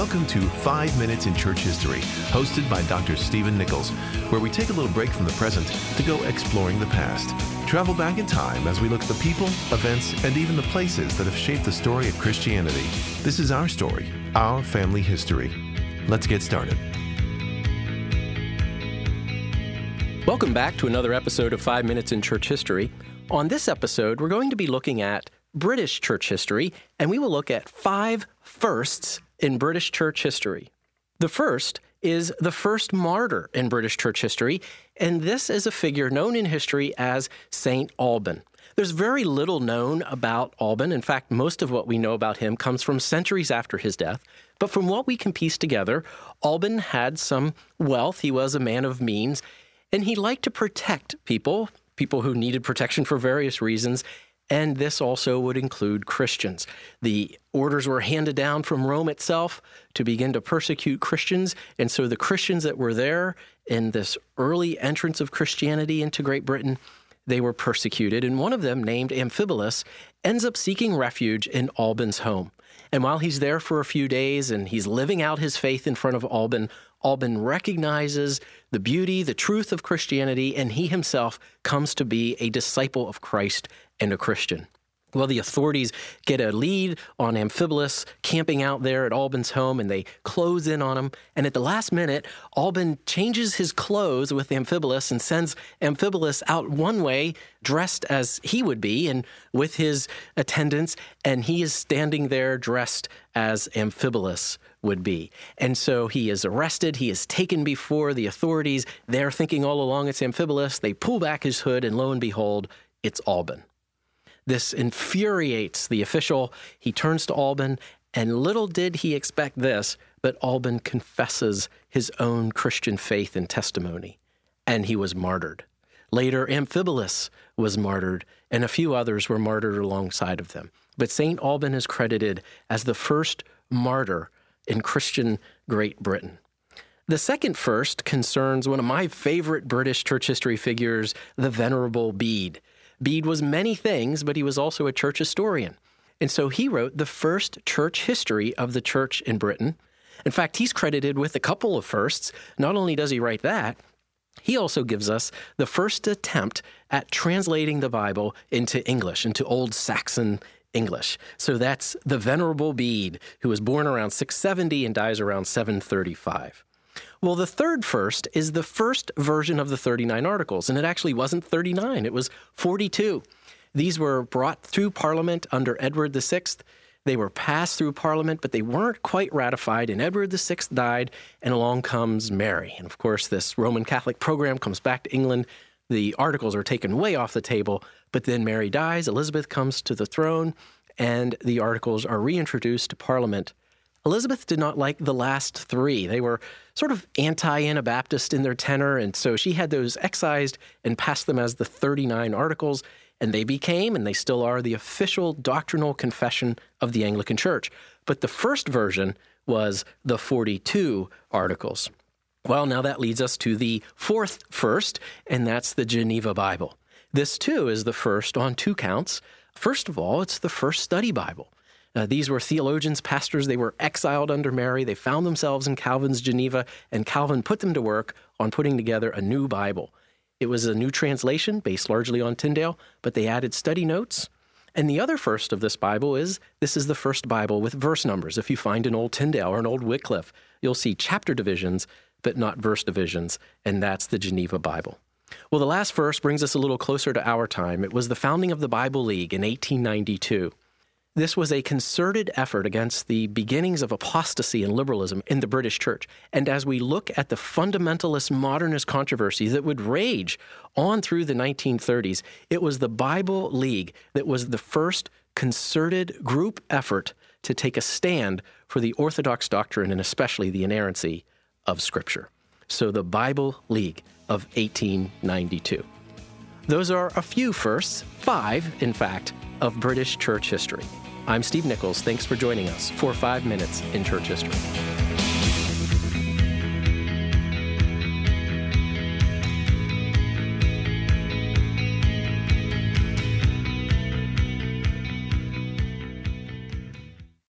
Welcome to 5 Minutes in Church History, hosted by Dr. Stephen Nichols, where we take a little break from the present to go exploring the past. Travel back in time as we look at the people, events, and even the places that have shaped the story of Christianity. This is our story, our family history. Let's get started. Welcome back to another episode of 5 Minutes in Church History. On this episode, we're going to be looking at British church history, and we will look at five firsts in British church history. The first is the first martyr in British church history, and this is a figure known in history as St. Alban. There's very little known about Alban. In fact, most of what we know about him comes from centuries after his death. But from what we can piece together, Alban had some wealth. He was a man of means, and he liked to protect people, people who needed protection for various reasons. And this also would include Christians. The orders were handed down from Rome itself to begin to persecute Christians. And so the Christians that were there in this early entrance of Christianity into Great Britain, they were persecuted. And one of them, named Amphibolus, ends up seeking refuge in Alban's home. And while he's there for a few days and he's living out his faith in front of Alban, Alban recognizes the beauty, the truth of Christianity, and he himself comes to be a disciple of Christ and a Christian. Well, the authorities get a lead on Amphibolus camping out there at Alban's home and they close in on him. And at the last minute, Alban changes his clothes with Amphibolus and sends Amphibolus out one way, dressed as he would be and with his attendants. And he is standing there dressed as Amphibolus would be. And so he is arrested. He is taken before the authorities. They're thinking all along it's Amphibolus. They pull back his hood, and lo and behold, it's Alban. This infuriates the official. He turns to Alban, and little did he expect this, but Alban confesses his own Christian faith and testimony, and he was martyred. Later, Amphibolus was martyred, and a few others were martyred alongside of them. But St. Alban is credited as the first martyr in Christian Great Britain. The second first concerns one of my favorite British church history figures, the Venerable Bede. Bede was many things, but he was also a church historian. And so he wrote the first church history of the church in Britain. In fact, he's credited with a couple of firsts. Not only does he write that, he also gives us the first attempt at translating the Bible into English, into Old Saxon English. So that's the Venerable Bede, who was born around 670 and dies around 735. Well, the third first is the first version of the 39 articles, and it actually wasn't 39, it was 42. These were brought through Parliament under Edward VI. They were passed through Parliament, but they weren't quite ratified, and Edward VI died, and along comes Mary. And of course, this Roman Catholic program comes back to England. The articles are taken way off the table, but then Mary dies, Elizabeth comes to the throne, and the articles are reintroduced to Parliament Elizabeth did not like the last three. They were sort of anti Anabaptist in their tenor, and so she had those excised and passed them as the 39 articles, and they became, and they still are, the official doctrinal confession of the Anglican Church. But the first version was the 42 articles. Well, now that leads us to the fourth first, and that's the Geneva Bible. This too is the first on two counts. First of all, it's the first study Bible. Uh, these were theologians, pastors. They were exiled under Mary. They found themselves in Calvin's Geneva, and Calvin put them to work on putting together a new Bible. It was a new translation based largely on Tyndale, but they added study notes. And the other first of this Bible is this is the first Bible with verse numbers. If you find an old Tyndale or an old Wycliffe, you'll see chapter divisions, but not verse divisions, and that's the Geneva Bible. Well, the last verse brings us a little closer to our time. It was the founding of the Bible League in 1892. This was a concerted effort against the beginnings of apostasy and liberalism in the British church. And as we look at the fundamentalist modernist controversy that would rage on through the 1930s, it was the Bible League that was the first concerted group effort to take a stand for the orthodox doctrine and especially the inerrancy of Scripture. So the Bible League of 1892. Those are a few firsts, five, in fact, of British church history. I'm Steve Nichols. Thanks for joining us for five minutes in church history.